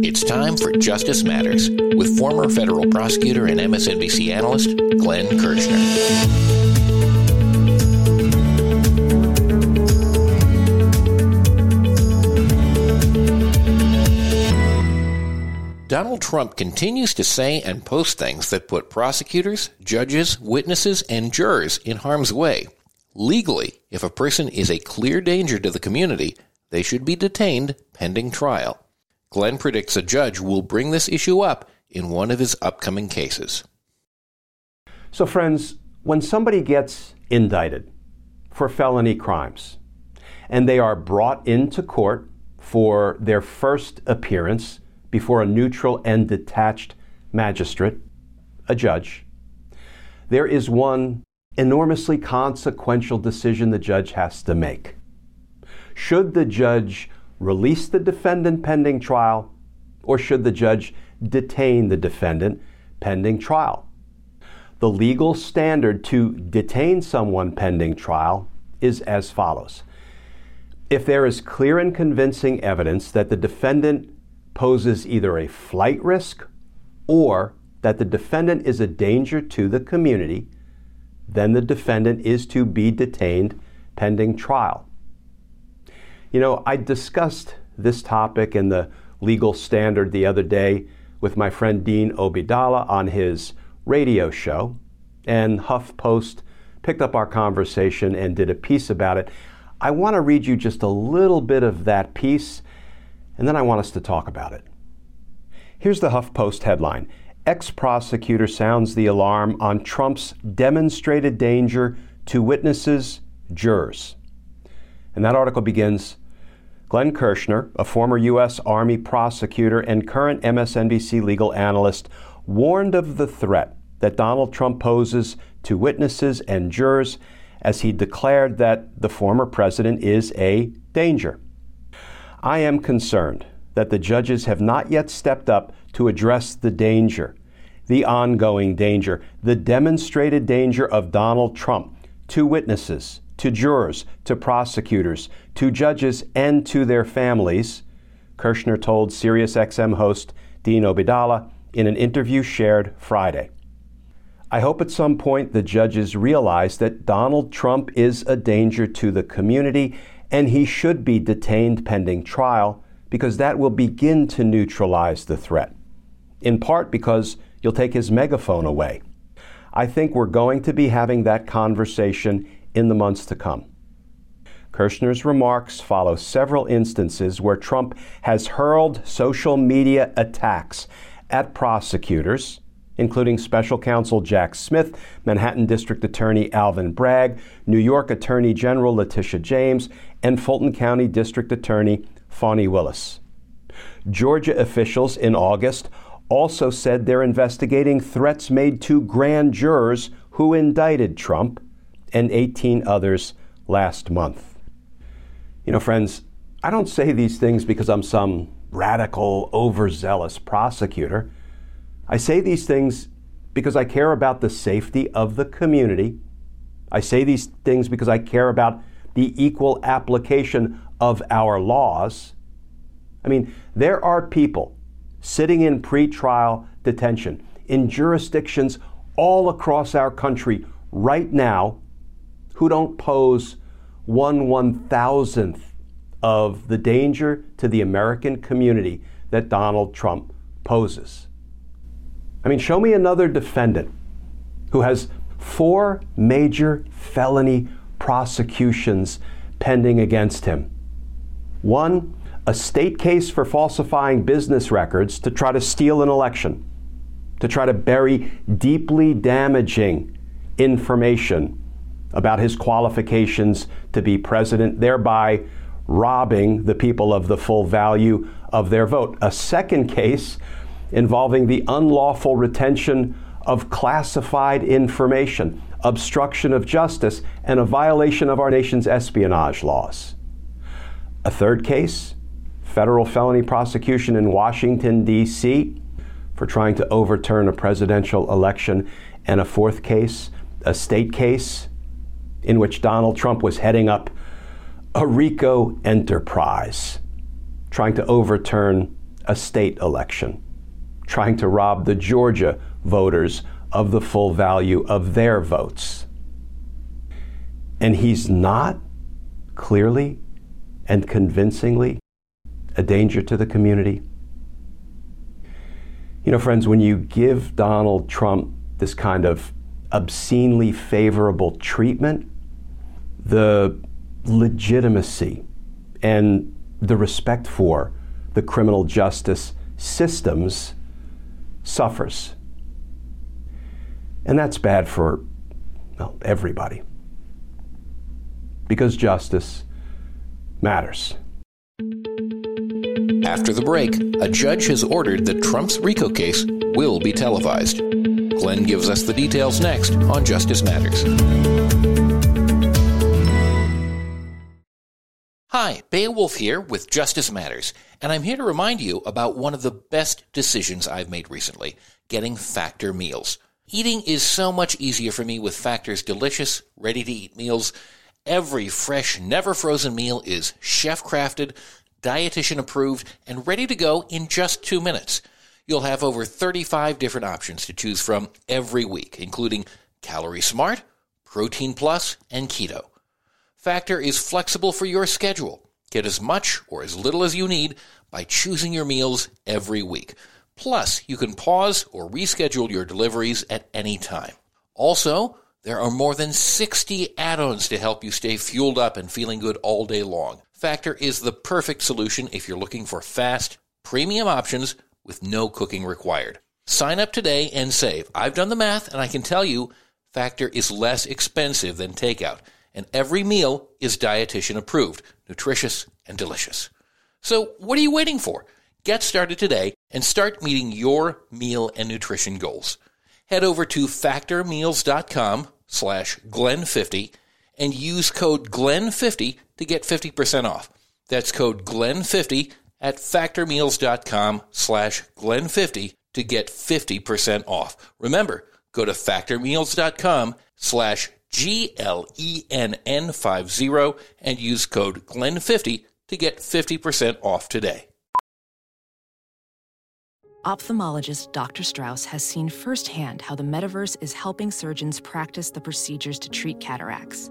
It's time for Justice Matters with former federal prosecutor and MSNBC analyst Glenn Kirschner. Donald Trump continues to say and post things that put prosecutors, judges, witnesses, and jurors in harm's way. Legally, if a person is a clear danger to the community, they should be detained pending trial. Glenn predicts a judge will bring this issue up in one of his upcoming cases. So, friends, when somebody gets indicted for felony crimes and they are brought into court for their first appearance before a neutral and detached magistrate, a judge, there is one enormously consequential decision the judge has to make. Should the judge release the defendant pending trial, or should the judge detain the defendant pending trial? The legal standard to detain someone pending trial is as follows. If there is clear and convincing evidence that the defendant poses either a flight risk or that the defendant is a danger to the community, then the defendant is to be detained pending trial. You know, I discussed this topic in the legal standard the other day with my friend Dean Obeidallah on his radio show, and HuffPost picked up our conversation and did a piece about it. I want to read you just a little bit of that piece, and then I want us to talk about it. Here's the HuffPost headline Ex prosecutor sounds the alarm on Trump's demonstrated danger to witnesses, jurors. And that article begins Glenn Kirschner, a former U.S. Army prosecutor and current MSNBC legal analyst, warned of the threat that Donald Trump poses to witnesses and jurors as he declared that the former president is a danger. I am concerned that the judges have not yet stepped up to address the danger, the ongoing danger, the demonstrated danger of Donald Trump to witnesses, to jurors, to prosecutors, to judges, and to their families, Kirschner told SiriusXM host Dean Obeidallah in an interview shared Friday. I hope at some point the judges realize that Donald Trump is a danger to the community and he should be detained pending trial because that will begin to neutralize the threat. In part because you'll take his megaphone away. I think we're going to be having that conversation in the months to come. Kirschner's remarks follow several instances where Trump has hurled social media attacks at prosecutors, including special counsel Jack Smith, Manhattan District Attorney Alvin Bragg, New York Attorney General Letitia James, and Fulton County District Attorney Fani Willis. Georgia officials in August also said they're investigating threats made to grand jurors who indicted Trump and 18 others last month. You know, friends, I don't say these things because I'm some radical, overzealous prosecutor. I say these things because I care about the safety of the community. I say these things because I care about the equal application of our laws. I mean, there are people sitting in pretrial detention in jurisdictions all across our country right now who don't pose one one thousandth of the danger to the American community that Donald Trump poses. I mean, show me another defendant who has four major felony prosecutions pending against him. One, a state case for falsifying business records to try to steal an election, to try to bury deeply damaging information about his qualifications to be president, thereby robbing the people of the full value of their vote. A second case involving the unlawful retention of classified information, obstruction of justice, and a violation of our nation's espionage laws. A third case, federal felony prosecution in Washington, D.C., for trying to overturn a presidential election, and a fourth case, a state case, in which Donald Trump was heading up a RICO enterprise, trying to overturn a state election, trying to rob the Georgia voters of the full value of their votes. And he's not clearly and convincingly a danger to the community. You know, friends, when you give Donald Trump this kind of obscenely favorable treatment, the legitimacy and the respect for the criminal justice systems suffers. And that's bad for well, everybody. Because justice matters. After the break, a judge has ordered that Trump's RICO case will be televised. Glenn gives us the details next on Justice Matters. Hi, Beowulf here with Justice Matters, and I'm here to remind you about one of the best decisions I've made recently getting Factor meals. Eating is so much easier for me with Factor's delicious, ready to eat meals. Every fresh, never frozen meal is chef crafted, dietitian approved, and ready to go in just two minutes. You'll have over 35 different options to choose from every week, including Calorie Smart, Protein Plus, and Keto. Factor is flexible for your schedule. Get as much or as little as you need by choosing your meals every week. Plus, you can pause or reschedule your deliveries at any time. Also, there are more than 60 add-ons to help you stay fueled up and feeling good all day long. Factor is the perfect solution if you're looking for fast, premium options with no cooking required. Sign up today and save. I've done the math and I can tell you Factor is less expensive than takeout and every meal is dietitian approved, nutritious, and delicious. So, what are you waiting for? Get started today and start meeting your meal and nutrition goals. Head over to factormeals.com slash glenn50 and use code glen50 to get 50% off. That's code glenn50 at factormeals.com slash glenn50 to get 50% off. Remember, go to factormeals.com slash G-L-E-N-N-50 and use code GLEN50 to get 50% off today. Ophthalmologist Dr. Strauss has seen firsthand how the metaverse is helping surgeons practice the procedures to treat cataracts.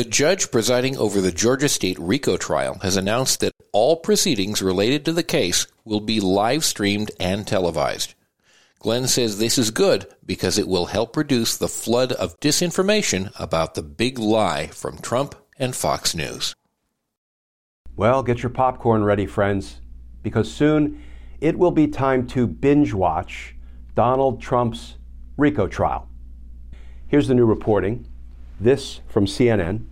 The judge presiding over the Georgia State RICO trial has announced that all proceedings related to the case will be live streamed and televised. Glenn says this is good because it will help reduce the flood of disinformation about the big lie from Trump and Fox News. Well, get your popcorn ready, friends, because soon it will be time to binge watch Donald Trump's RICO trial. Here's the new reporting. This from CNN.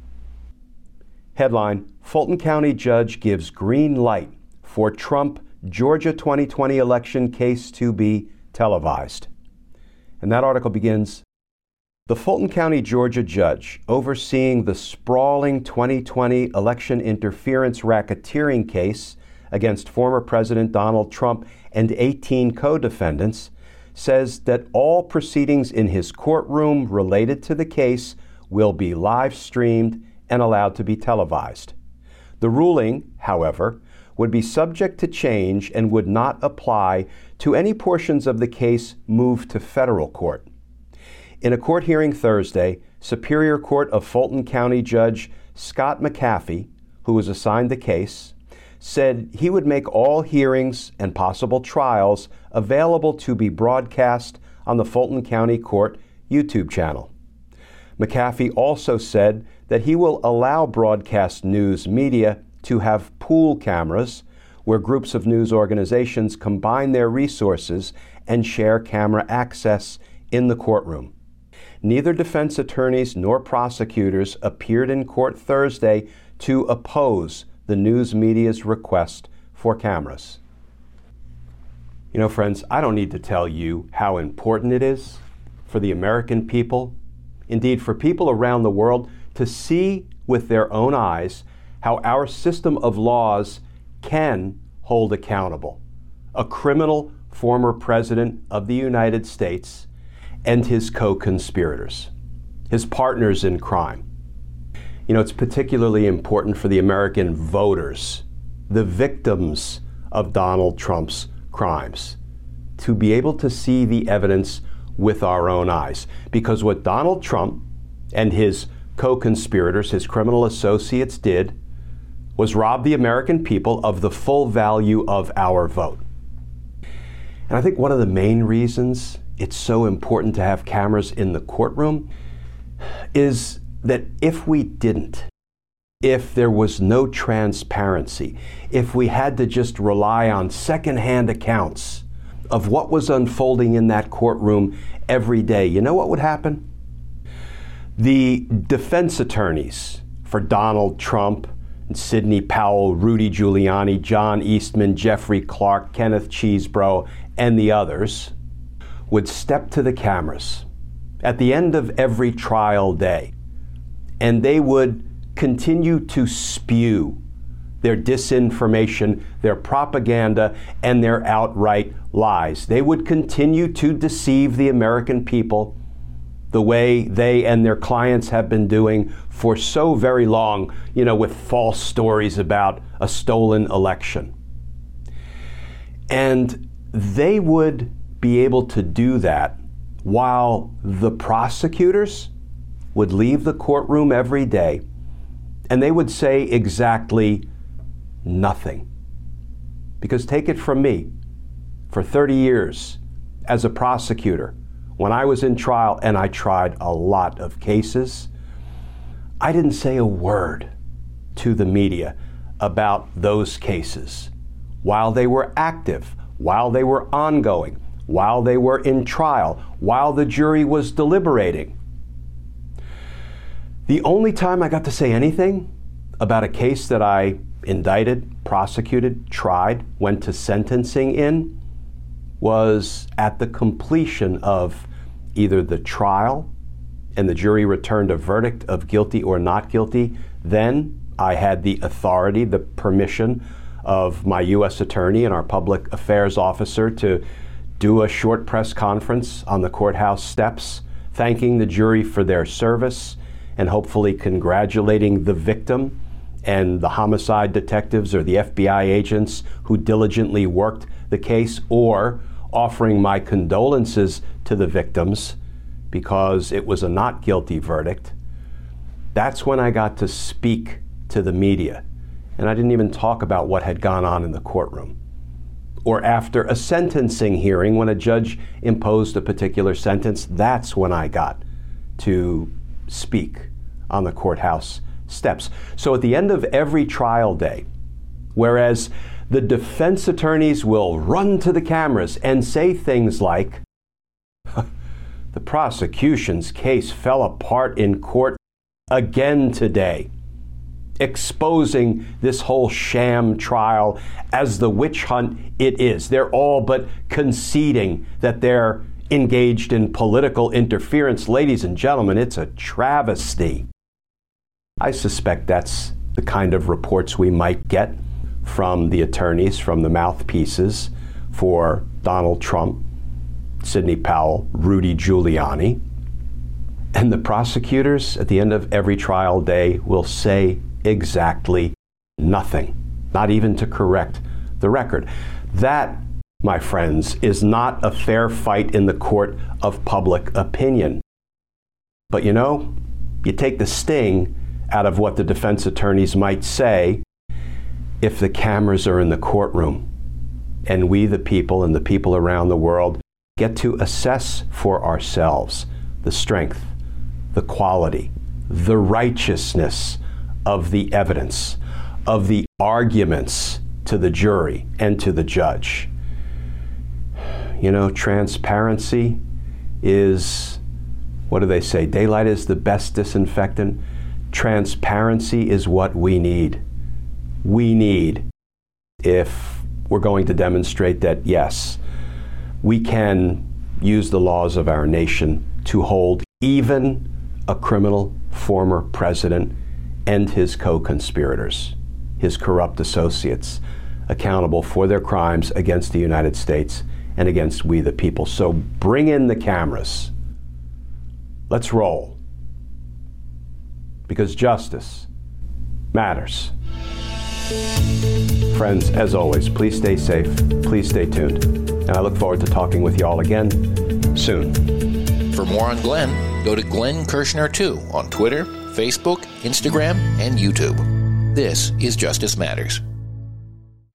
Headline Fulton County judge gives green light for Trump Georgia 2020 election case to be televised. And that article begins The Fulton County, Georgia judge overseeing the sprawling 2020 election interference racketeering case against former President Donald Trump and 18 co defendants says that all proceedings in his courtroom related to the case will be live streamed and allowed to be televised. The ruling, however, would be subject to change and would not apply to any portions of the case moved to federal court. In a court hearing Thursday, Superior Court of Fulton County Judge Scott McAfee, who was assigned the case, said he would make all hearings and possible trials available to be broadcast on the Fulton County Court YouTube channel. McAfee also said that he will allow broadcast news media to have pool cameras where groups of news organizations combine their resources and share camera access in the courtroom. Neither defense attorneys nor prosecutors appeared in court Thursday to oppose the news media's request for cameras. You know, friends, I don't need to tell you how important it is for the American people, indeed for people around the world, to see with their own eyes how our system of laws can hold accountable a criminal former president of the United States and his co conspirators, his partners in crime. You know, it's particularly important for the American voters, the victims of Donald Trump's crimes, to be able to see the evidence with our own eyes. Because what Donald Trump and his co conspirators, his criminal associates, did was rob the American people of the full value of our vote. And I think one of the main reasons it's so important to have cameras in the courtroom is that if we didn't, if there was no transparency, if we had to just rely on secondhand accounts of what was unfolding in that courtroom every day, you know what would happen? The defense attorneys for Donald Trump, Sidney Powell, Rudy Giuliani, John Eastman, Jeffrey Clark, Kenneth Chesebro, and the others would step to the cameras at the end of every trial day and they would continue to spew their disinformation, their propaganda, and their outright lies. They would continue to deceive the American people the way they and their clients have been doing for so very long, you know, with false stories about a stolen election. And they would be able to do that while the prosecutors would leave the courtroom every day and they would say exactly nothing. Because take it from me, for 30 years as a prosecutor, when I was in trial and I tried a lot of cases, I didn't say a word to the media about those cases while they were active, while they were ongoing, while they were in trial, while the jury was deliberating. The only time I got to say anything about a case that I indicted, prosecuted, tried, went to sentencing in was at the completion of either the trial and the jury returned a verdict of guilty or not guilty. Then I had the authority, the permission of my U.S. attorney and our public affairs officer to do a short press conference on the courthouse steps, thanking the jury for their service and hopefully congratulating the victim and the homicide detectives or the FBI agents who diligently worked the case, or offering my condolences to the victims because it was a not guilty verdict. That's when I got to speak to the media. And I didn't even talk about what had gone on in the courtroom or after a sentencing hearing when a judge imposed a particular sentence, that's when I got to speak on the courthouse steps. So at the end of every trial day, whereas the defense attorneys will run to the cameras and say things like, the prosecution's case fell apart in court again today exposing this whole sham trial as the witch hunt it is. They're all but conceding that they're engaged in political interference. Ladies and gentlemen, it's a travesty. I suspect that's the kind of reports we might get from the attorneys, from the mouthpieces for Donald Trump, Sidney Powell, Rudy Giuliani. And the prosecutors at the end of every trial day will say exactly nothing, not even to correct the record. That, my friends, is not a fair fight in the court of public opinion. But you know, you take the sting out of what the defense attorneys might say, if the cameras are in the courtroom and we, the people, and the people around the world get to assess for ourselves the strength, the quality, the righteousness of the evidence, of the arguments to the jury and to the judge. You know, transparency is, what do they say? Daylight is the best disinfectant. Transparency is what we need. We need if we're going to demonstrate that, yes, we can use the laws of our nation to hold even a criminal former president and his co conspirators, his corrupt associates, accountable for their crimes against the United States and against we the people. So bring in the cameras. Let's roll. Because justice matters. Friends, as always, please stay safe, please stay tuned, and I look forward to talking with you all again soon. For more on Glenn, go to Glenn Kirschner2 on Twitter, Facebook, Instagram, and YouTube. This is Justice Matters.